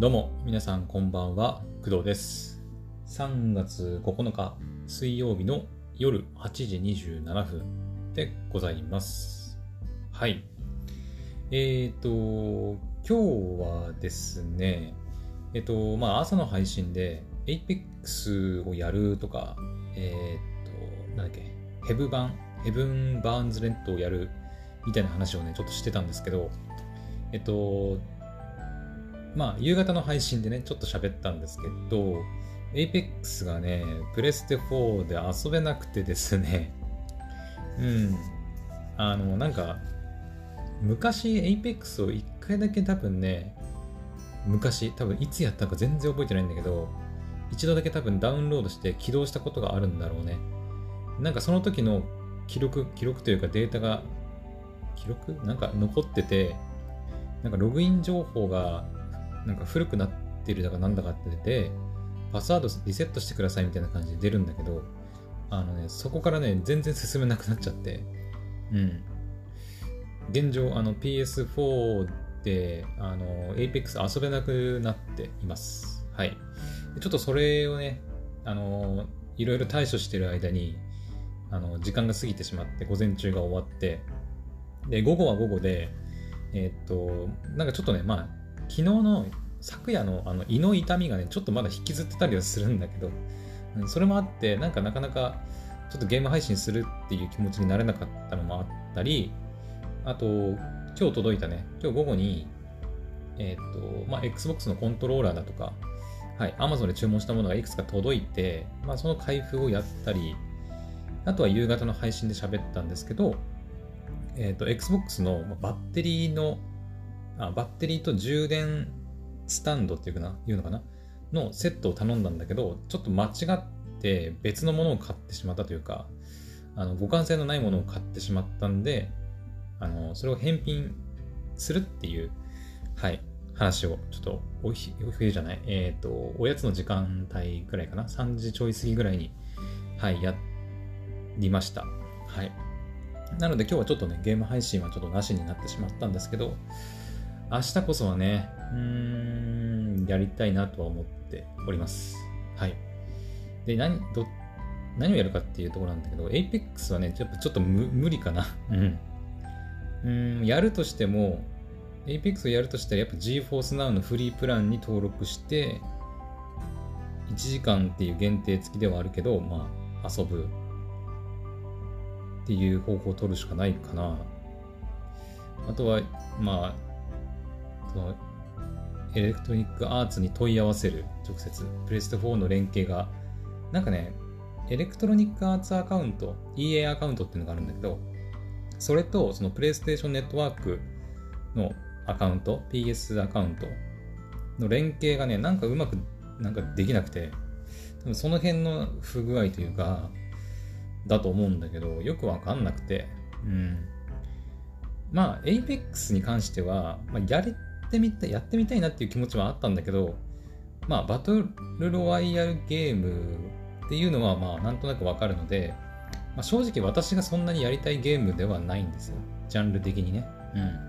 どうも、皆さんこんばんは、工藤です。3月9日水曜日の夜8時27分でございます。はい。えっ、と、今日はですね、えっ、と、まあ朝の配信で Apex をやるとか、えっ、と、なんだっけ、ヘブ版、ヘブン・バーンズ・レッドをやるみたいな話をね、ちょっとしてたんですけど、えっと、まあ、夕方の配信でね、ちょっと喋ったんですけど、Apex がね、プレステ4で遊べなくてですね、うん、あの、なんか、昔 Apex を一回だけ多分ね、昔、多分いつやったか全然覚えてないんだけど、一度だけ多分ダウンロードして起動したことがあるんだろうね。なんかその時の記録、記録というかデータが、記録？なんか残ってて、なんかログイン情報がなんか古くなってるだかなんだかって出て、パスワードリセットしてくださいみたいな感じで出るんだけど、あのね、そこからね、全然進めなくなっちゃって、うん。現状、あの PS4 で、あの、Apex 遊べなくなっています。はい。ちょっとそれをね、あの、いろいろ対処してる間に、あの、時間が過ぎてしまって、午前中が終わって、で、午後は午後で、えっと、なんかちょっとね、まあ、昨日の昨夜のあの胃の痛みがね、ちょっとまだ引きずってたりはするんだけど、それもあって、なんかなかなかちょっとゲーム配信するっていう気持ちになれなかったのもあったり、あと、今日届いたね、今日午後に、えっと、まあ、Xbox のコントローラーだとか、はい、Amazon で注文したものがいくつか届いて、まあ、その開封をやったり、あとは夕方の配信で喋ったんですけど、えっ、と、Xbox のバッテリーのあ、バッテリーと充電スタンドっていうかな、いうのかな？のセットを頼んだんだけど、ちょっと間違って別のものを買ってしまったというか、あの互換性のないものを買ってしまったんで、あのそれを返品するっていう、はい、話をちょっとおひ、お昼じゃない、えっ、と、おやつの時間帯ぐらいかな、3時ちょい過ぎぐらいに、はい、やりました。はい。なので今日はちょっとね、ゲーム配信はちょっとなしになってしまったんですけど、明日こそはね、うーん、やりたいなとは思っております。はい。で、何、ど、何をやるかっていうところなんだけど、Apex はね、やっぱちょっと無理かな。うん。うん、やるとしても、Apex をやるとしたらやっぱ GForce Now のフリープランに登録して、1時間っていう限定付きではあるけど、まあ、遊ぶっていう方法を取るしかないかな。あとは、まあ、そのエレクトロニックアーツに問い合わせる、直接。プレステ4の連携が、なんかね、エレクトロニックアーツアカウント、EA アカウントっていうのがあるんだけど、それとそのプレイステーションネットワークのアカウント、PS アカウントの連携がね、なんかうまくなんかできなくて、多分その辺の不具合というか、だと思うんだけど、よくわかんなくて、うん。まあ、Apex に関しては、まあ、やってみた、やってみたいなっていう気持ちはあったんだけど、まあ、バトルロワイヤルゲームっていうのは、まあ、なんとなくわかるので、まあ、正直私がそんなにやりたいゲームではないんですよ。ジャンル的にね。うん。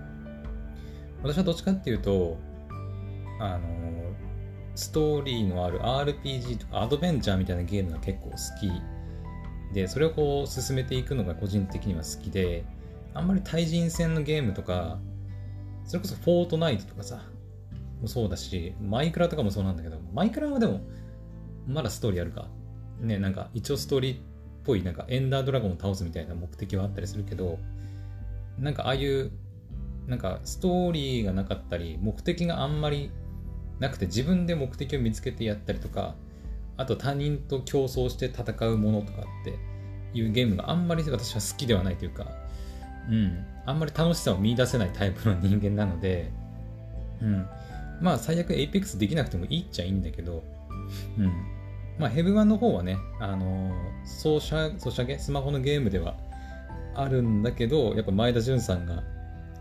私はどっちかっていうと、あの、ストーリーのある RPG とかアドベンチャーみたいなゲームが結構好きで、それをこう進めていくのが個人的には好きで、あんまり対人戦のゲームとか、それこそフォートナイトとかさ、もそうだし、マイクラとかもそうなんだけど、マイクラはでも、まだストーリーあるか。ね、なんか一応ストーリーっぽい、なんかエンダードラゴンを倒すみたいな目的はあったりするけど、なんかああいう、なんかストーリーがなかったり、目的があんまりなくて自分で目的を見つけてやったりとか、あと他人と競争して戦うものとかっていうゲームがあんまり私は好きではないというか、うん、あんまり楽しさを見出せないタイプの人間なので、うん、まあ最悪 Apex できなくてもいいっちゃいいんだけど、うん、まあヘブ版の方はね、あのー、ソシャ、ソシャゲ、スマホのゲームではあるんだけど、やっぱ前田純さんが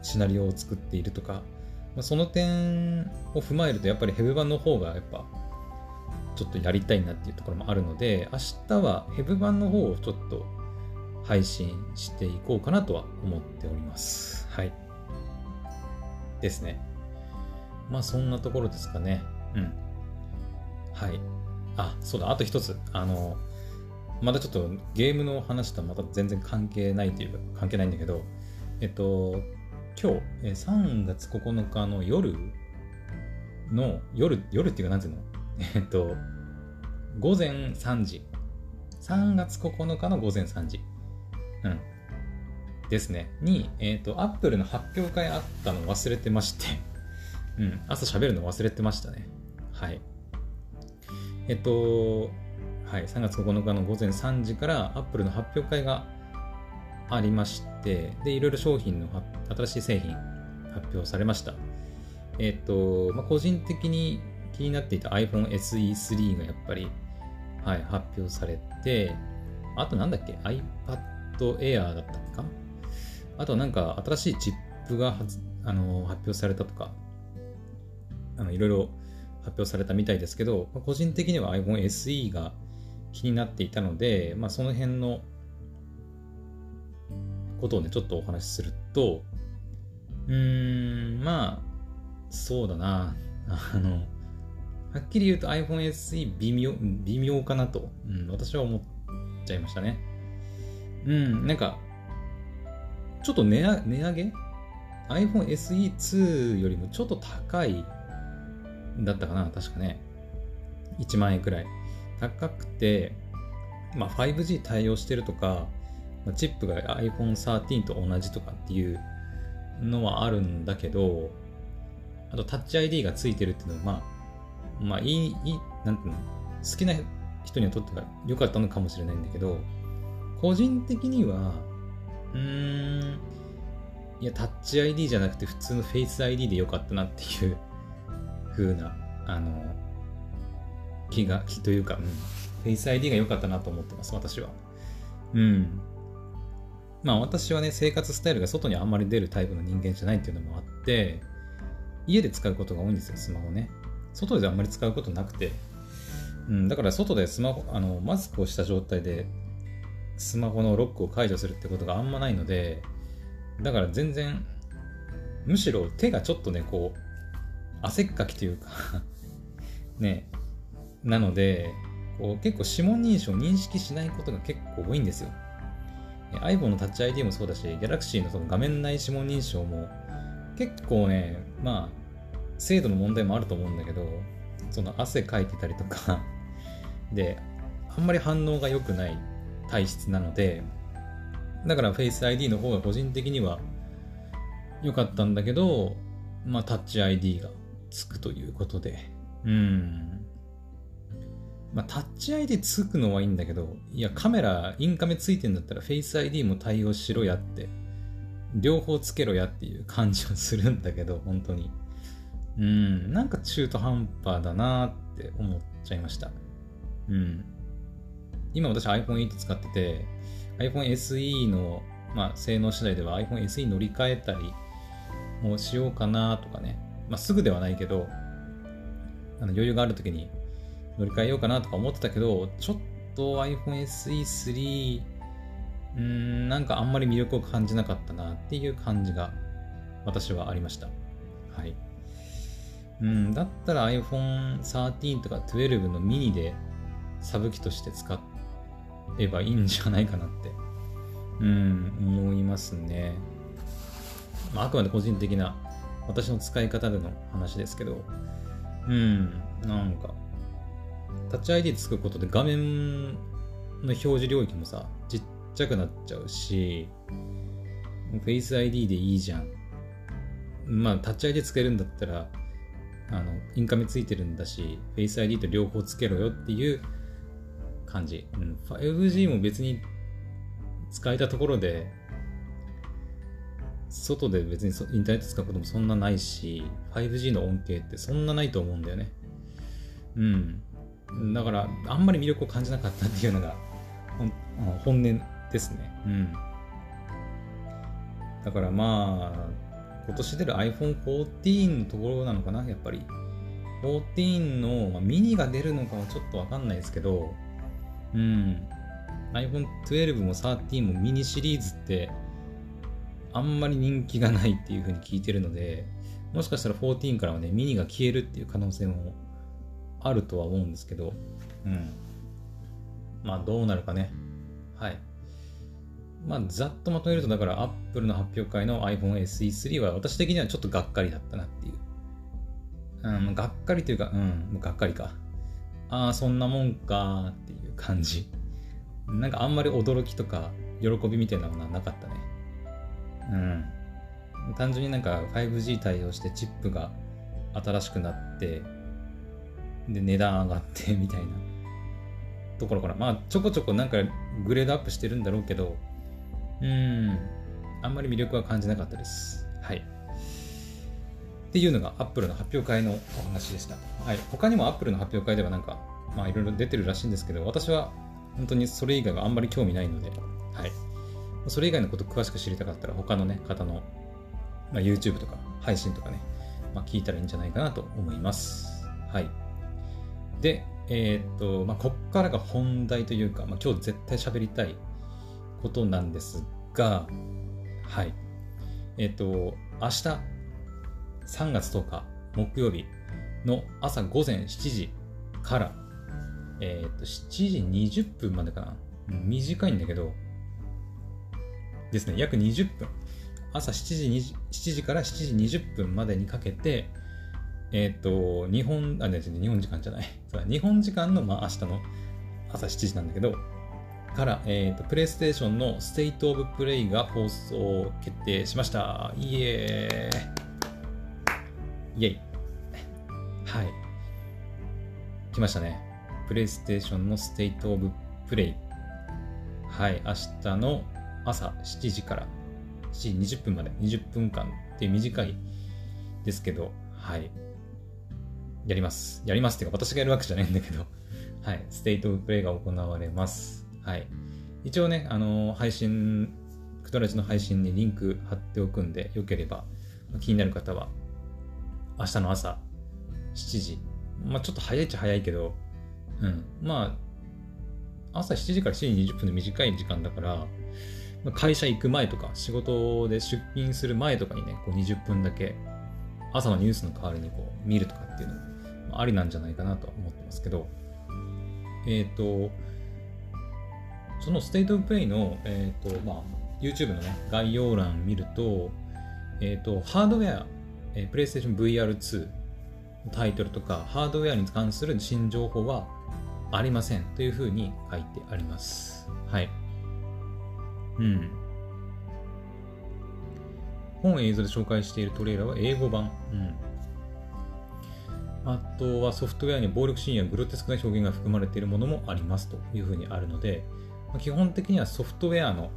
シナリオを作っているとか、まあ、その点を踏まえるとやっぱりヘブ版の方がやっぱちょっとやりたいなっていうところもあるので、明日はヘブ版の方をちょっと配信していこうかなとは思っております。はい。ですね。まあそんなところですかね。うん。はい。あ、そうだ、あと一つ。あの、またちょっとゲームの話とはまた全然関係ないというか、関係ないんだけど、えっと、今日、3月9日の夜の、夜、夜っていうか、なんていうの？えっと、午前3時。3月9日の午前3時。うん。ですね。に、えっ、と、アップルの発表会あったの忘れてましてうん、朝喋るの忘れてましたね。はい。えっと、はい、3月9日の午前3時からアップルの発表会がありまして、で、いろいろ商品の新しい製品発表されました。えっと、まあ、個人的に気になっていた iPhone SE3 がやっぱり、はい、発表されて、あとなんだっけ ?iPad Air だったっけか？あとなんか新しいチップがあの発表されたとか、あのいろいろ発表されたみたいですけど、個人的には iPhone SE が気になっていたので、まあ、その辺のことをね、ちょっとお話しすると、うーん、まあ、そうだな。あの、はっきり言うと iPhone SE 微妙、微妙かなと、うん、私は思っちゃいましたね。うん、なんか、ちょっと値上値上げ ?iPhone SE2 よりもちょっと高いだったかな確かね。1万円くらい。高くて、まあ、5G 対応してるとか、チップが iPhone 13と同じとかっていうのはあるんだけど、あとタッチ ID がついてるっていうのは、まあ、まあいい、いい、なんていうの、好きな人にとっては良かったのかもしれないんだけど、個人的には、うーん、いや、タッチ ID じゃなくて普通の Face ID で良かったなっていう風な、あの、気が、気というか、うん、フェイス ID が良かったなと思ってます、私は。うん。まあ私はね、生活スタイルが外にあんまり出るタイプの人間じゃないっていうのもあって、家で使うことが多いんですよ、スマホね。外であんまり使うことなくて。うん、だから外でスマホ、あの、マスクをした状態で、スマホのロックを解除するってことがあんまないので、だから全然、むしろ手がちょっとね、こう、汗っかきというか ね、なので、こう結構指紋認証を認識しないことが結構多いんですよ。iPhone のタッチ ID もそうだし、Galaxy のその画面内指紋認証も結構ね、まあ精度の問題もあると思うんだけど、その汗かいてたりとか で、あんまり反応が良くない体質なので、だから Face ID の方が個人的には良かったんだけど、まあタッチ ID がつくということで、うん。まあ、タッチ ID つくのはいいんだけど、いや、カメラ、インカメついてんだったら Face ID も対応しろやって、両方つけろやっていう感じはするんだけど、本当に。うん、なんか中途半端だなって思っちゃいました。うん。今私 iPhone 8使ってて、iPhone SE の、まあ、性能次第では iPhone SE 乗り換えたりもしようかなとかね。まあ、すぐではないけど、あの余裕がある時に乗り換えようかなとか思ってたけど、ちょっと iPhone SE3、うん、なんかあんまり魅力を感じなかったなっていう感じが私はありました。はい。うん、だったら iPhone 13とか12のミニでサブ機として使えばいいんじゃないかなって、うん、思いますね。まあ、あくまで個人的な私の使い方での話ですけど、うん、なんか、タッチ ID つくことで画面の表示領域もさ、ちっちゃくなっちゃうし、Face ID でいいじゃん。まあ、タッチ ID つけるんだったら、あの、インカメついてるんだし、Face ID と両方つけろよっていう感じ。うん、5G も別に使えたところで、外で別にインターネット使うこともそんなないし、5G の恩恵ってそんなないと思うんだよね。うん。だから、あんまり魅力を感じなかったっていうのが本音ですね。うん。だからまあ、今年出る iPhone14 のところなのかな、やっぱり。14の、ま、ミニが出るのかはちょっとわかんないですけど、うん。iPhone12 も13もミニシリーズってあんまり人気がないっていう風に聞いてるので、もしかしたら14からはね、ミニが消えるっていう可能性もあるとは思うんですけど、うん。まあどうなるかね。はい。まあざっとまとめると、だから Apple の発表会の iPhone SE3 は私的にはちょっとがっかりだったなっていう。うん、がっかりというか、うん、もうがっかりか。ああ、そんなもんかっていう感じ。なんかあんまり驚きとか喜びみたいなものはなかったね。うん。単純になんか 5G 対応してチップが新しくなって、で、値段上がってみたいなところから、まあちょこちょこなんかグレードアップしてるんだろうけど、うん、あんまり魅力は感じなかったです。はい。っていうのが Apple の発表会のお話でした。はい。他にも Apple の発表会ではなんか、まあいろいろ出てるらしいんですけど、私は本当にそれ以外はあんまり興味ないので、はい。それ以外のこと詳しく知りたかったら他のね、方の、まあ、YouTube とか配信とかね、まあ、聞いたらいいんじゃないかなと思います。はい。で、えー、っと、まあ、こっからが本題というか、まあ、今日絶対喋りたいことなんですが、はい。えっ、ー、と、明日、3月10日、木曜日の朝午前7時から、えっ、と、7時20分までかな。短いんだけど、ですね、約20分。朝7時 ,7 時から7時20分までにかけて、えっ、ー、と、日本、あ、ね、日本時間じゃない。日本時間の、まあ、明日の朝7時なんだけど、から、えーと、プレイステーションの State of Play が放送決定しました。イエーイ。イェイ。はい。来ましたね。プレイステーションの State ofプレイ。はい。明日の朝7時から7時20分まで20分間って短いですけど、はい。やります。やりますっていうか私がやるわけじゃないんだけど、はい。ステイトオブプレイが行われます。はい。一応ね、あの、配信、クトラジの配信にリンク貼っておくんで、よければ、気になる方は、明日の朝7時。まあちょっと早いっちゃ早いけど、うん。まあ、朝7時から7時20分で短い時間だから、会社行く前とか、仕事で出勤する前とかにね、こう20分だけ、朝のニュースの代わりにこう見るとかっていうのもありなんじゃないかなとは思ってますけど、えっ、ー、と、その State of Play の、えーとまあ、YouTube の、ね、概要欄見ると、えーと、ハードウェア、えー、PlayStation VR2 のタイトルとかハードウェアに関する新情報はありませんというふうに書いてあります。はい。うん。本映像で紹介しているトレーラーは英語版。うん。あとはソフトウェアに暴力シーンやグロテスクな表現が含まれているものもありますというふうにあるので、基本的にはソフトウェアの、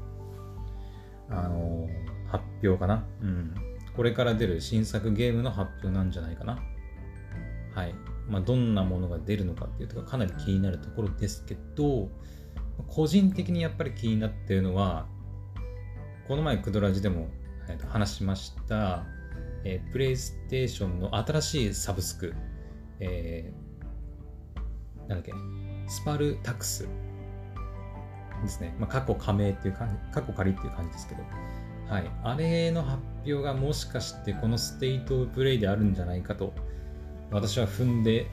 あのー、発表かな。うん。これから出る新作ゲームの発表なんじゃないかな。はい。まあ、どんなものが出るのかっていうとかかなり気になるところですけど、個人的にやっぱり気になってるのは、この前クドラジでも、えー、話しました、えー、プレイステーションの新しいサブスク、えー、なんだっけ、スパルタクスですね。まあ、過去加盟っていう感じ、過去仮っていう感じですけど、はい。あれの発表がもしかしてこのステートブプレイであるんじゃないかと、私は踏んで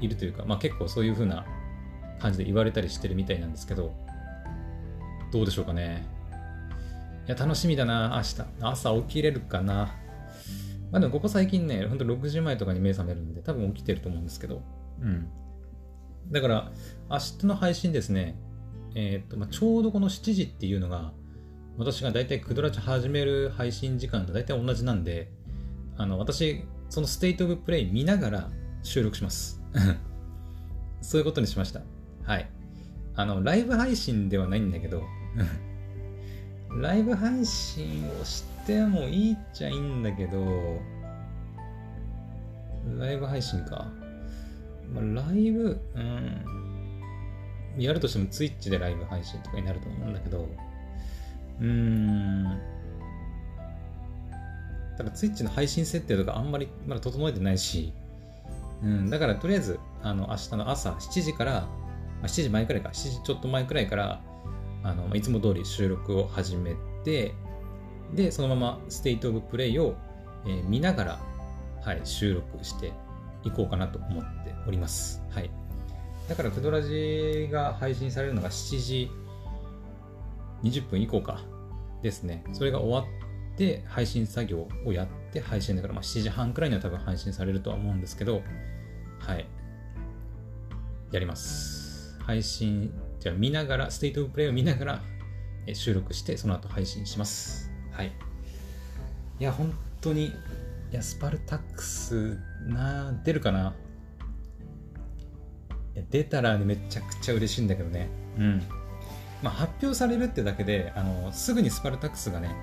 いるというか、まあ、結構そういう風な感じで言われたりしてるみたいなんですけど、どうでしょうかね。いや、楽しみだな、明日。朝起きれるかな。まあでもここ最近ね、ほんと6時前とかに目覚めるんで、多分起きてると思うんですけど、うん。だから、明日の配信ですね、えーとまあ、ちょうどこの7時っていうのが、私が大体クドラチ始める配信時間と大体同じなんで、あの、私、そのステイトオブプレイ見ながら収録します。そういうことにしました。はい。あの、ライブ配信ではないんだけど、ライブ配信をしてもいいっちゃいいんだけど、ライブ配信か。まあ、ライブ、うん。やるとしても Twitch でライブ配信とかになると思うんだけど、うーん。ただ Twitch の配信設定とかあんまりまだ整えてないし、うん、だからとりあえず、あの、明日の朝7時から、まあ、7時前くらいか、7時ちょっと前くらいから、あの、いつも通り収録を始めて、で、そのままステイトオブプレイを、えー、見ながらはい、収録していこうかなと思っております。はい。だから、クドラジが配信されるのが7時20分以降かですね。それが終わって配信作業をやって配信だから、まあ、7時半くらいには多分配信されるとは思うんですけど、はい。やります。配信、じゃあ見ながら、 State of Play を見ながら収録して、その後配信します。はい。いや、本当に、いや、スパルタックスな、出るかないや出たら、ね、めちゃくちゃ嬉しいんだけどね。うん。まあ、発表されるってだけで、あの、すぐにスパルタックスがね、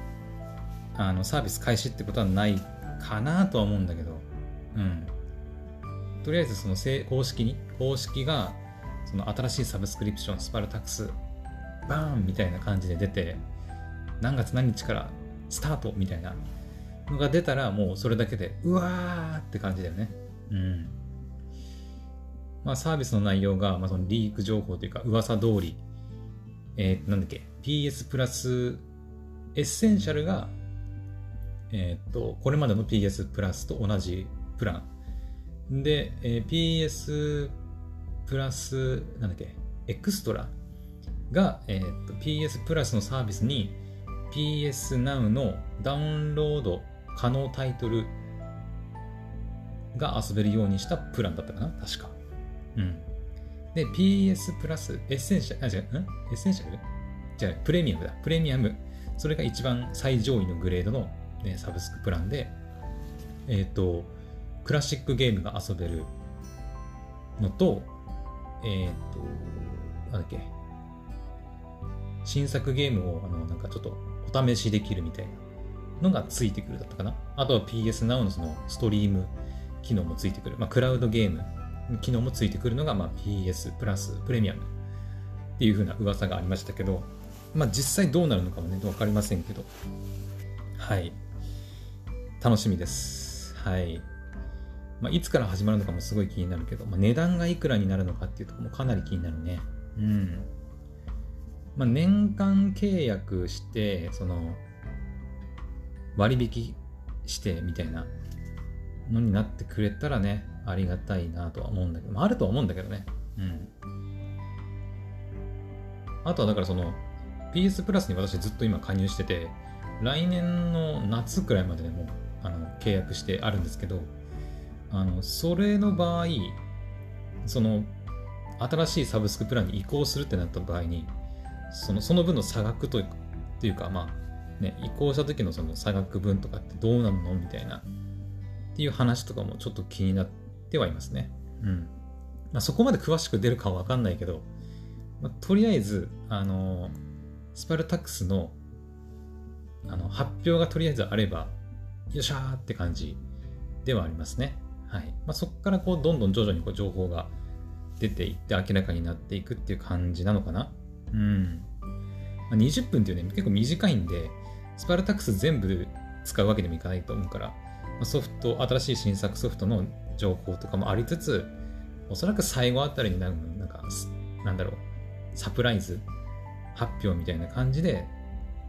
あの、サービス開始ってことはないかなとは思うんだけど、うん。とりあえずその公式に、公式がその新しいサブスクリプションスパルタックスバーンみたいな感じで出て何月何日からスタートみたいなのが出たらもうそれだけでうわーって感じだよね。うん。まあサービスの内容が、まあ、そのリーク情報というか噂通り、えー、なんだっけ PS プラスエッセンシャルがえっ、と、これまでの PS プラスと同じプランで、えー、PS プラス、なんだっけ、エクストラが、えーと、PS プラスのサービスに PS Now のダウンロード可能タイトルが遊べるようにしたプランだったかな確か。うん。で、PS プラスエッセンシャル、あ、違う、ん？エッセンシャルじゃあ、プレミアムだ。プレミアム。それが一番最上位のグレードの、ね、サブスクプランで、えっ、ー、と、クラシックゲームが遊べるのと、えっ、ー、と、なんだっけ、新作ゲームを、あの、なんかちょっとお試しできるみたいなのがついてくるだったかな。あとは PS Now のそのストリーム機能もついてくる。まあ、クラウドゲーム機能もついてくるのが、まあ、PS プラスプレミアムっていう風な噂がありましたけど、まあ、実際どうなるのかもね、わかりませんけど、はい。楽しみです。はい。まあ、いつから始まるのかもすごい気になるけど、まあ、値段がいくらになるのかっていうとこもかなり気になるね。うん。まあ、年間契約して、その、割引してみたいなのになってくれたらね、ありがたいなとは思うんだけど、まあ、あるとは思うんだけどね。うん。あとはだからその、PS プラスに私ずっと今加入してて、来年の夏くらいまででもあの契約してあるんですけど、あのそれの場合その新しいサブスクプランに移行するってなった場合にそのその分の差額というかまあね移行した時のその差額分とかってどうなのみたいなっていう話とかもちょっと気になってはいますねうんまあ、そこまで詳しく出るかはわかんないけど、まあ、とりあえずあのスパルタックスのあの発表がとりあえずあればよっしゃーって感じではありますねはいまあ、そこからこうどんどん徐々にこう情報が出ていって明らかになっていくっていう感じなのかな。うん。まあ、20分っていうね、結構短いんで、スパルタックス全部使うわけにもいかないと思うから、まあ、ソフト、新しい新作ソフトの情報とかもありつつ、おそらく最後あたりになるなんか、なんだろう、サプライズ発表みたいな感じで、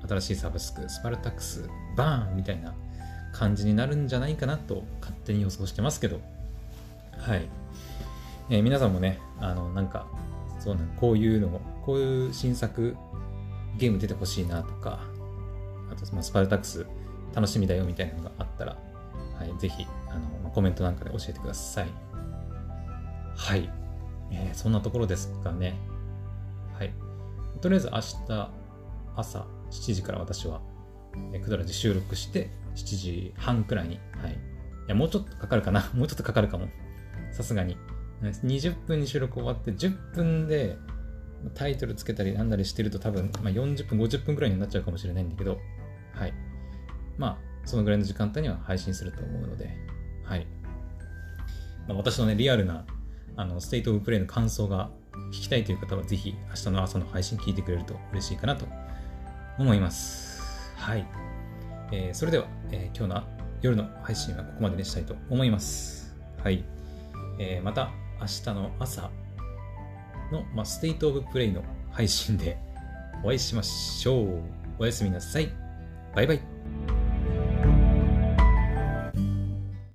新しいサブスク、スパルタクス、バーンみたいな感じになるんじゃないかなと勝手に予想してますけど、はい。えー、皆さんもね、あの、なんか、そうなんこういうのも、こういう新作ゲーム出てほしいなとか、あと、まあ、スパルタクス楽しみだよみたいなのがあったら、はい、ぜひ、あの、コメントなんかで教えてください。はい。えー、そんなところですかね。はい。とりあえず明日朝7時から私は、えー、くだらじ収録して、7時半くらいに、はい。いや、もうちょっとかかるかな。もうちょっとかかるかも。さすがに。20分に収録終わって10分でタイトルつけたりなんだりしてると多分、まあ、40分、50分くらいになっちゃうかもしれないんだけど、はい。まあ、そのぐらいの時間帯には配信すると思うので、はい。まあ、私のね、リアルな、あの、ステートオブプレイの感想が聞きたいという方は、ぜひ明日の朝の配信聞いてくれると嬉しいかなと思います。はい。えー、それでは、えー、今日の夜の配信はここまでにしたいと思います。はい。えー、また明日の朝の、まあ、ステートオブプレイの配信でお会いしましょう。おやすみなさい。バイバイ。